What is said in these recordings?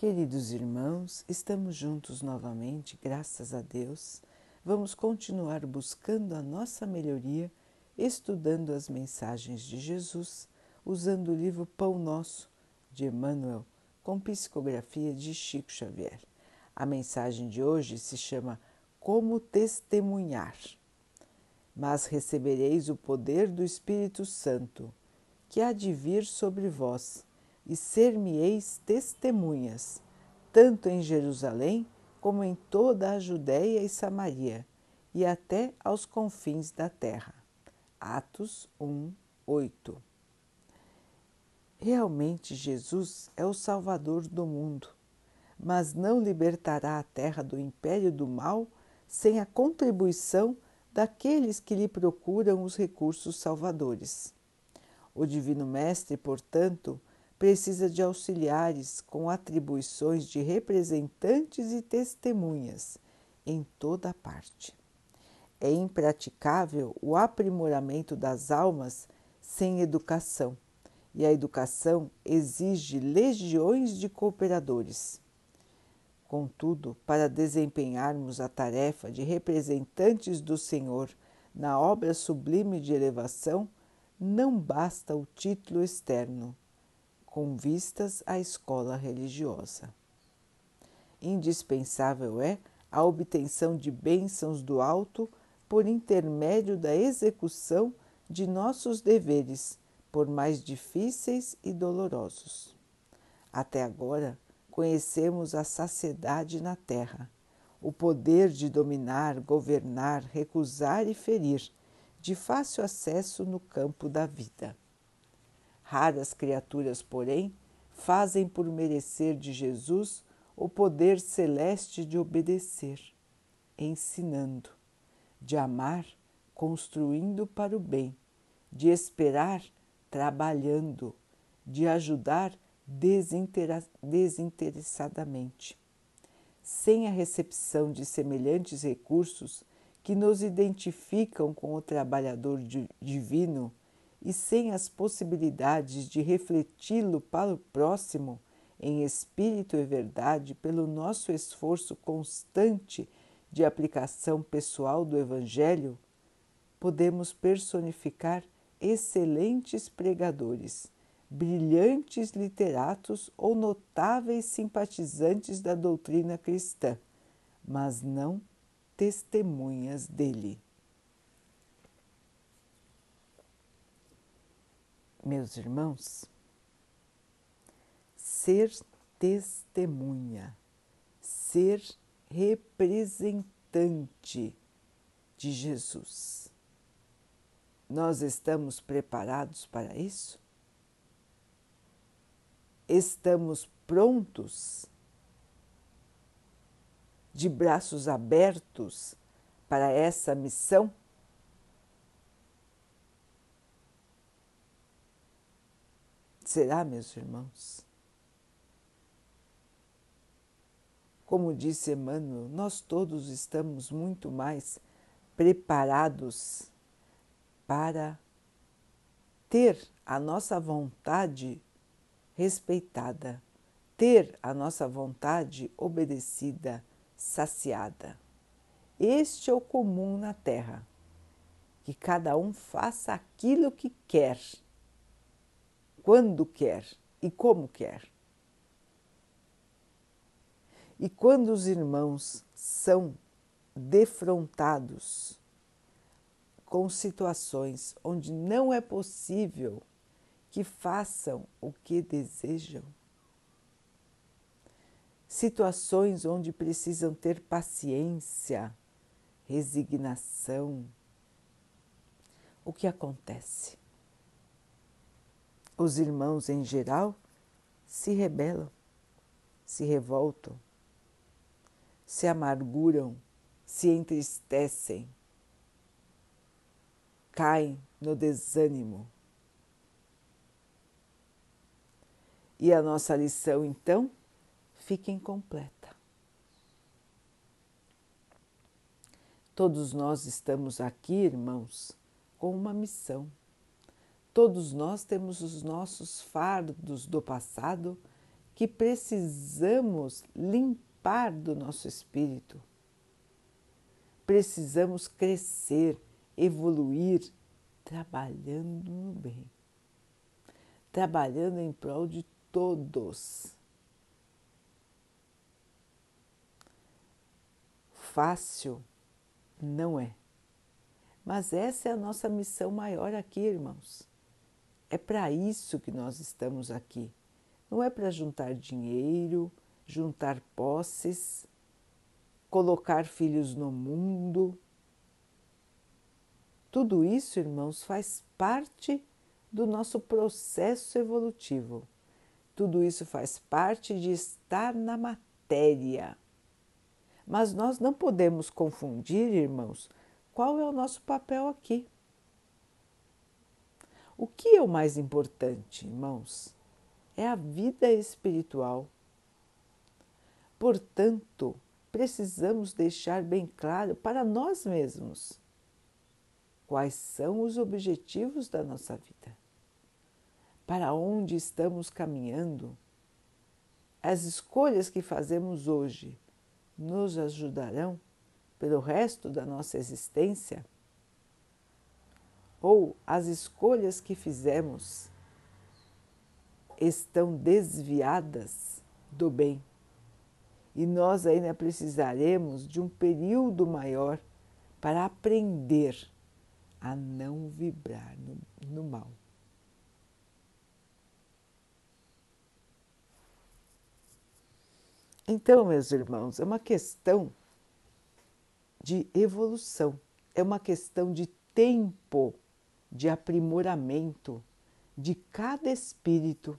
Queridos irmãos, estamos juntos novamente, graças a Deus. Vamos continuar buscando a nossa melhoria, estudando as mensagens de Jesus, usando o livro Pão Nosso de Emmanuel, com psicografia de Chico Xavier. A mensagem de hoje se chama Como Testemunhar. Mas recebereis o poder do Espírito Santo, que há de vir sobre vós e ser-me-eis testemunhas, tanto em Jerusalém como em toda a Judéia e Samaria, e até aos confins da terra. Atos 1, 8. Realmente Jesus é o Salvador do mundo, mas não libertará a terra do império do mal sem a contribuição daqueles que lhe procuram os recursos salvadores. O Divino Mestre, portanto, precisa de auxiliares com atribuições de representantes e testemunhas em toda parte. É impraticável o aprimoramento das almas sem educação, e a educação exige legiões de cooperadores. Contudo, para desempenharmos a tarefa de representantes do Senhor na obra sublime de elevação, não basta o título externo com vistas à escola religiosa. Indispensável é a obtenção de bênçãos do alto por intermédio da execução de nossos deveres, por mais difíceis e dolorosos. Até agora, conhecemos a saciedade na terra, o poder de dominar, governar, recusar e ferir, de fácil acesso no campo da vida. Raras criaturas, porém, fazem por merecer de Jesus o poder celeste de obedecer, ensinando, de amar, construindo para o bem, de esperar, trabalhando, de ajudar desinteressadamente. Sem a recepção de semelhantes recursos que nos identificam com o trabalhador divino, e sem as possibilidades de refleti-lo para o próximo em espírito e verdade pelo nosso esforço constante de aplicação pessoal do Evangelho, podemos personificar excelentes pregadores, brilhantes literatos ou notáveis simpatizantes da doutrina cristã, mas não testemunhas dele. Meus irmãos, ser testemunha, ser representante de Jesus. Nós estamos preparados para isso? Estamos prontos, de braços abertos para essa missão? Será, meus irmãos? Como disse Emmanuel, nós todos estamos muito mais preparados para ter a nossa vontade respeitada, ter a nossa vontade obedecida, saciada. Este é o comum na Terra, que cada um faça aquilo que quer quando quer e como quer. E quando os irmãos são defrontados com situações onde não é possível que façam o que desejam, situações onde precisam ter paciência, resignação, o que acontece? Os irmãos em geral se rebelam, se revoltam, se amarguram, se entristecem, caem no desânimo. E a nossa lição, então, fica incompleta. Todos nós estamos aqui, irmãos, com uma missão Todos nós temos os nossos fardos do passado que precisamos limpar do nosso espírito. Precisamos crescer, evoluir, trabalhando no bem, trabalhando em prol de todos. Fácil não é, mas essa é a nossa missão maior aqui, irmãos. É para isso que nós estamos aqui. Não é para juntar dinheiro, juntar posses, colocar filhos no mundo. Tudo isso, irmãos, faz parte do nosso processo evolutivo. Tudo isso faz parte de estar na matéria. Mas nós não podemos confundir, irmãos, qual é o nosso papel aqui. O que é o mais importante, irmãos? É a vida espiritual. Portanto, precisamos deixar bem claro para nós mesmos quais são os objetivos da nossa vida, para onde estamos caminhando. As escolhas que fazemos hoje nos ajudarão pelo resto da nossa existência? Ou as escolhas que fizemos estão desviadas do bem e nós ainda precisaremos de um período maior para aprender a não vibrar no, no mal. Então, meus irmãos, é uma questão de evolução, é uma questão de tempo de aprimoramento de cada espírito.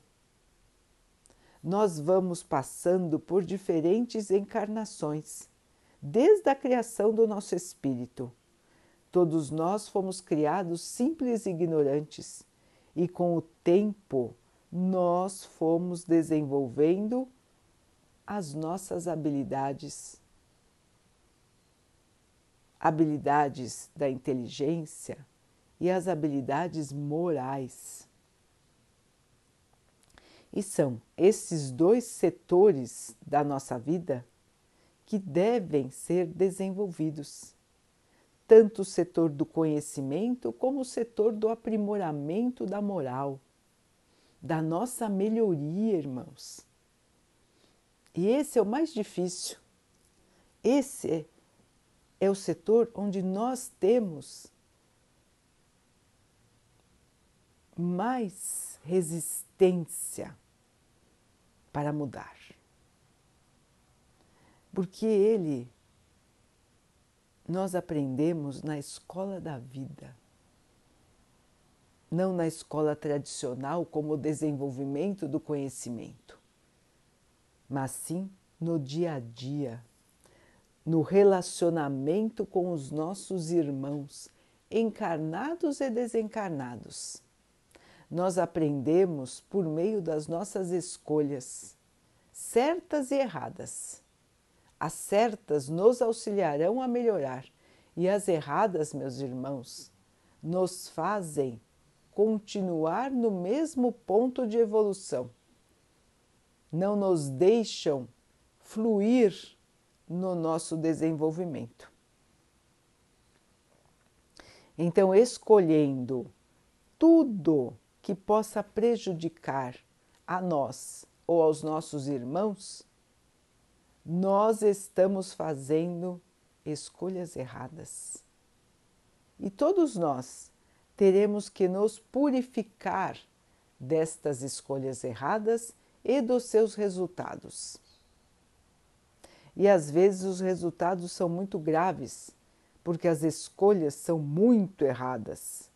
Nós vamos passando por diferentes encarnações, desde a criação do nosso espírito. Todos nós fomos criados simples e ignorantes, e com o tempo nós fomos desenvolvendo as nossas habilidades. Habilidades da inteligência, e as habilidades morais. E são esses dois setores da nossa vida que devem ser desenvolvidos, tanto o setor do conhecimento como o setor do aprimoramento da moral, da nossa melhoria, irmãos. E esse é o mais difícil. Esse é, o setor onde nós temos mais resistência para mudar. Porque ele nós aprendemos na escola da vida, não na escola tradicional como desenvolvimento do conhecimento, mas sim no dia a dia, no relacionamento com os nossos irmãos, encarnados e desencarnados nós aprendemos por meio das nossas escolhas, certas e erradas. As certas nos auxiliarão a melhorar e as erradas, meus irmãos, nos fazem continuar no mesmo ponto de evolução. Não nos deixam fluir no nosso desenvolvimento. Então, escolhendo tudo que possa prejudicar a nós ou aos nossos irmãos, nós estamos fazendo escolhas erradas. E todos nós teremos que nos purificar destas escolhas erradas e dos seus resultados. E às vezes os resultados são muito graves, porque as escolhas são muito erradas.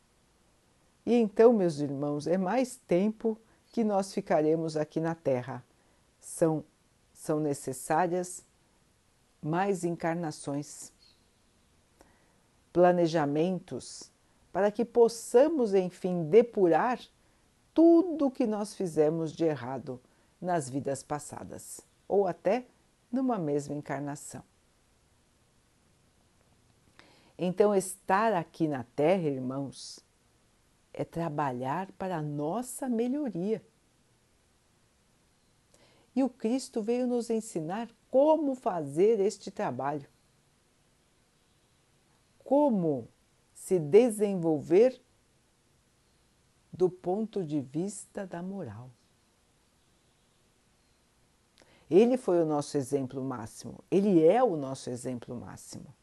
E então, meus irmãos, é mais tempo que nós ficaremos aqui na Terra. São, são necessárias mais encarnações, planejamentos, para que possamos, enfim, depurar tudo o que nós fizemos de errado nas vidas passadas, ou até numa mesma encarnação. Então, estar aqui na Terra, irmãos, é trabalhar para a nossa melhoria. E o Cristo veio nos ensinar como fazer este trabalho. Como se desenvolver do ponto de vista da moral. Ele foi o nosso exemplo máximo, ele é o nosso exemplo máximo.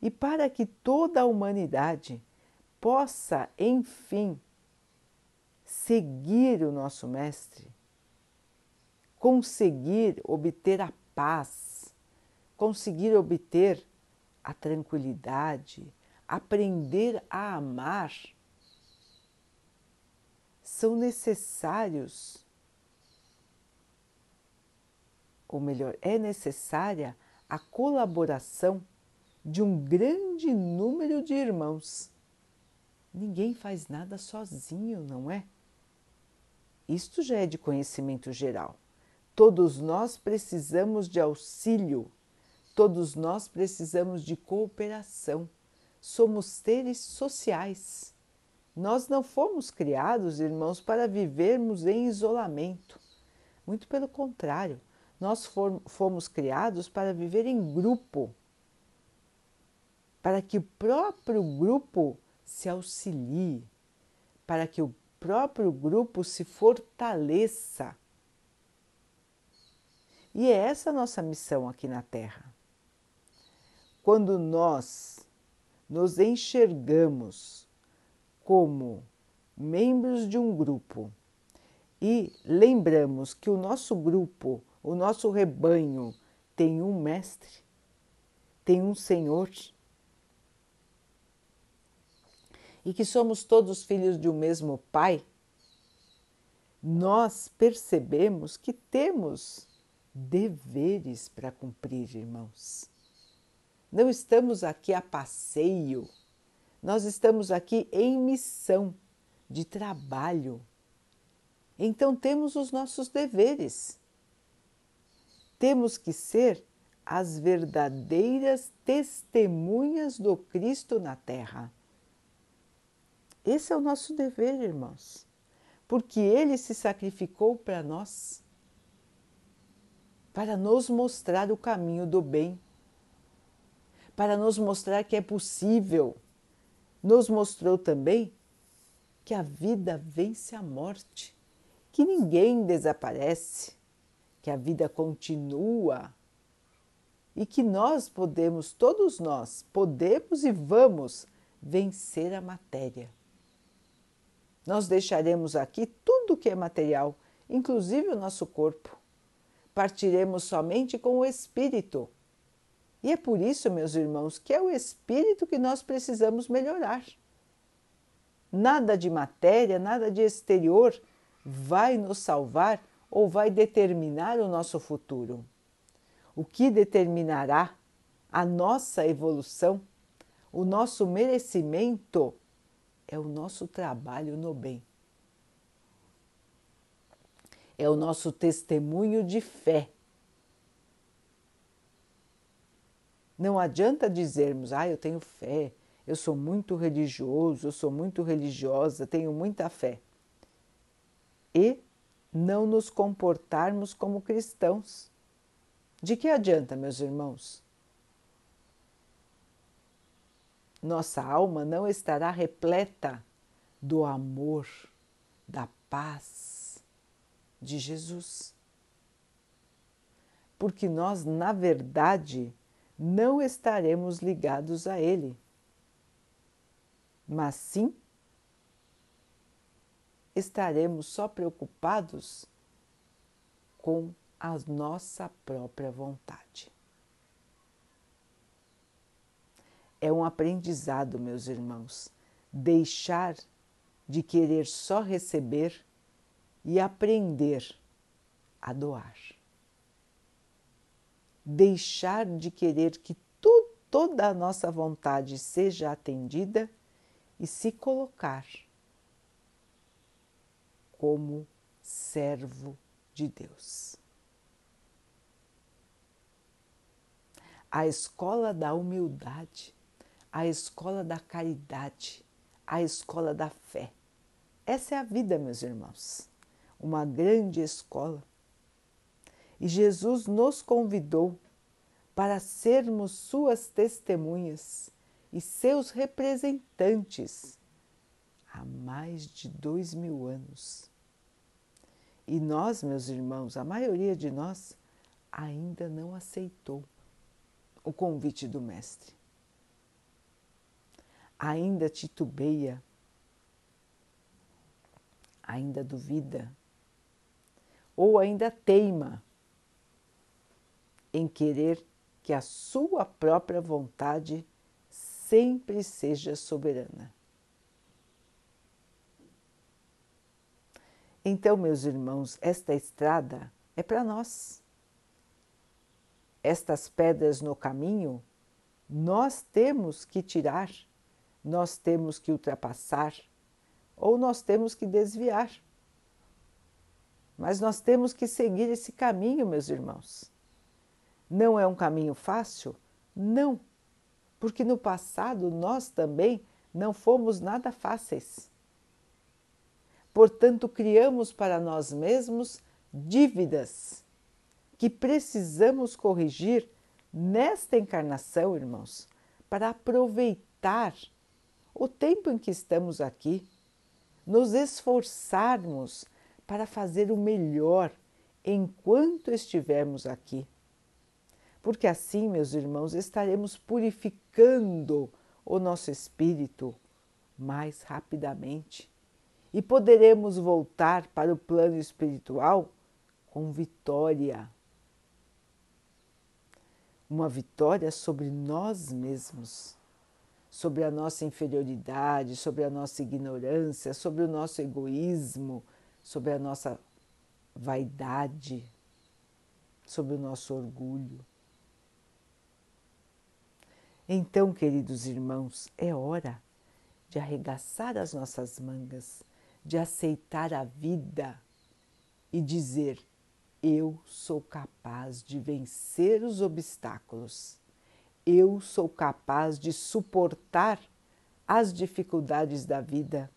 E para que toda a humanidade possa, enfim, seguir o nosso Mestre, conseguir obter a paz, conseguir obter a tranquilidade, aprender a amar, são necessários, ou melhor, é necessária a colaboração de um grande número de irmãos. Ninguém faz nada sozinho, não é? Isto já é de conhecimento geral. Todos nós precisamos de auxílio, todos nós precisamos de cooperação. Somos seres sociais. Nós não fomos criados, irmãos, para vivermos em isolamento. Muito pelo contrário, nós fomos criados para viver em grupo, para que o próprio grupo se auxilie, para que o próprio grupo se fortaleça. E é essa a nossa missão aqui na Terra. Quando nós nos enxergamos como membros de um grupo e lembramos que o nosso grupo, o nosso rebanho, tem um mestre, tem um Senhor e que somos todos filhos de um mesmo Pai, nós percebemos que temos deveres para cumprir, irmãos. Não estamos aqui a passeio, nós estamos aqui em missão de trabalho. Então temos os nossos deveres. Temos que ser as verdadeiras testemunhas do Cristo na Terra. Esse é o nosso dever, irmãos, porque Ele se sacrificou para nós, para nos mostrar o caminho do bem, para nos mostrar que é possível. Nos mostrou também que a vida vence a morte, que ninguém desaparece, que a vida continua e que nós podemos, todos nós, podemos e vamos vencer a matéria. Nós deixaremos aqui tudo que é material, inclusive o nosso corpo. Partiremos somente com o espírito. E é por isso, meus irmãos, que é o espírito que nós precisamos melhorar. Nada de matéria, nada de exterior vai nos salvar ou vai determinar o nosso futuro. O que determinará a nossa evolução, o nosso merecimento é o nosso trabalho no bem. É o nosso testemunho de fé. Não adianta dizermos, ah, eu tenho fé, eu sou muito religioso, eu sou muito religiosa, tenho muita fé. E não nos comportarmos como cristãos. De que adianta, meus irmãos? Nossa alma não estará repleta do amor, da paz de Jesus. Porque nós, na verdade, não estaremos ligados a Ele, mas sim estaremos só preocupados com a nossa própria vontade. É um aprendizado, meus irmãos, deixar de querer só receber e aprender a doar. Deixar de querer que tu, toda a nossa vontade seja atendida e se colocar como servo de Deus. A escola da humildade a escola da caridade, a escola da fé. Essa é a vida, meus irmãos. Uma grande escola E Jesus nos convidou para sermos suas testemunhas e seus representantes há mais de dois mil anos. E nós, meus irmãos, a maioria de nós ainda não aceitou o convite do Mestre. Ainda titubeia, ainda duvida, ou ainda teima em querer que a sua própria vontade sempre seja soberana. Então, meus irmãos, esta estrada é para nós. Estas pedras no caminho, nós temos que tirar, nós temos que ultrapassar, ou nós temos que desviar. Mas nós temos que seguir esse caminho, meus irmãos. Não é um caminho fácil? Não, porque no passado nós também não fomos nada fáceis. Portanto, criamos para nós mesmos dívidas que precisamos corrigir nesta encarnação, irmãos, para aproveitar o tempo em que estamos aqui, nos esforçarmos para fazer o melhor enquanto estivermos aqui. Porque assim, meus irmãos, estaremos purificando o nosso espírito mais rapidamente e poderemos voltar para o plano espiritual com vitória. Uma vitória sobre nós mesmos, sobre a nossa inferioridade, sobre a nossa ignorância, sobre o nosso egoísmo, sobre a nossa vaidade, sobre o nosso orgulho. Então, queridos irmãos, é hora de arregaçar as nossas mangas de aceitar a vida e dizer: Eu sou capaz de vencer os obstáculos, eu sou capaz de suportar as dificuldades da vida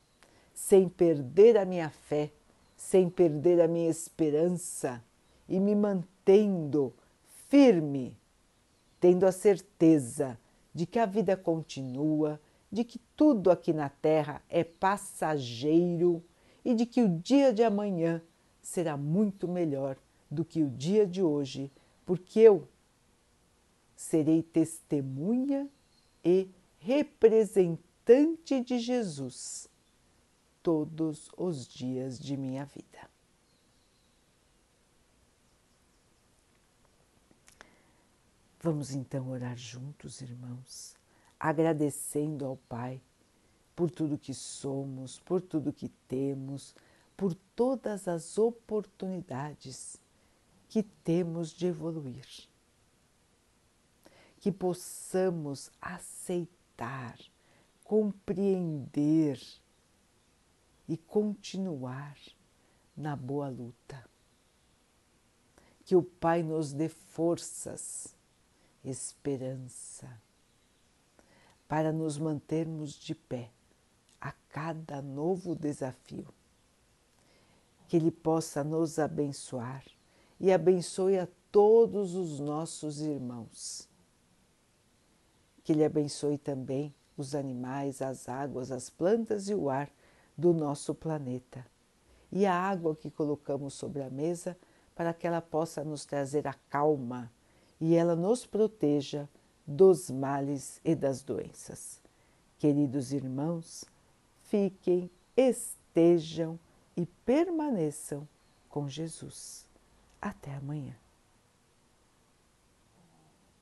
sem perder a minha fé, sem perder a minha esperança e me mantendo firme, tendo a certeza de que a vida continua de que tudo aqui na Terra é passageiro e de que o dia de amanhã será muito melhor do que o dia de hoje, porque eu serei testemunha e representante de Jesus todos os dias de minha vida. Vamos então orar juntos, irmãos agradecendo ao Pai por tudo que somos, por tudo que temos, por todas as oportunidades que temos de evoluir. Que possamos aceitar, compreender e continuar na boa luta. Que o Pai nos dê forças, esperança, para nos mantermos de pé a cada novo desafio. Que Ele possa nos abençoar e abençoe a todos os nossos irmãos. Que Ele abençoe também os animais, as águas, as plantas e o ar do nosso planeta. E a água que colocamos sobre a mesa para que ela possa nos trazer a calma e ela nos proteja dos males e das doenças. Queridos irmãos, fiquem, estejam e permaneçam com Jesus. Até amanhã.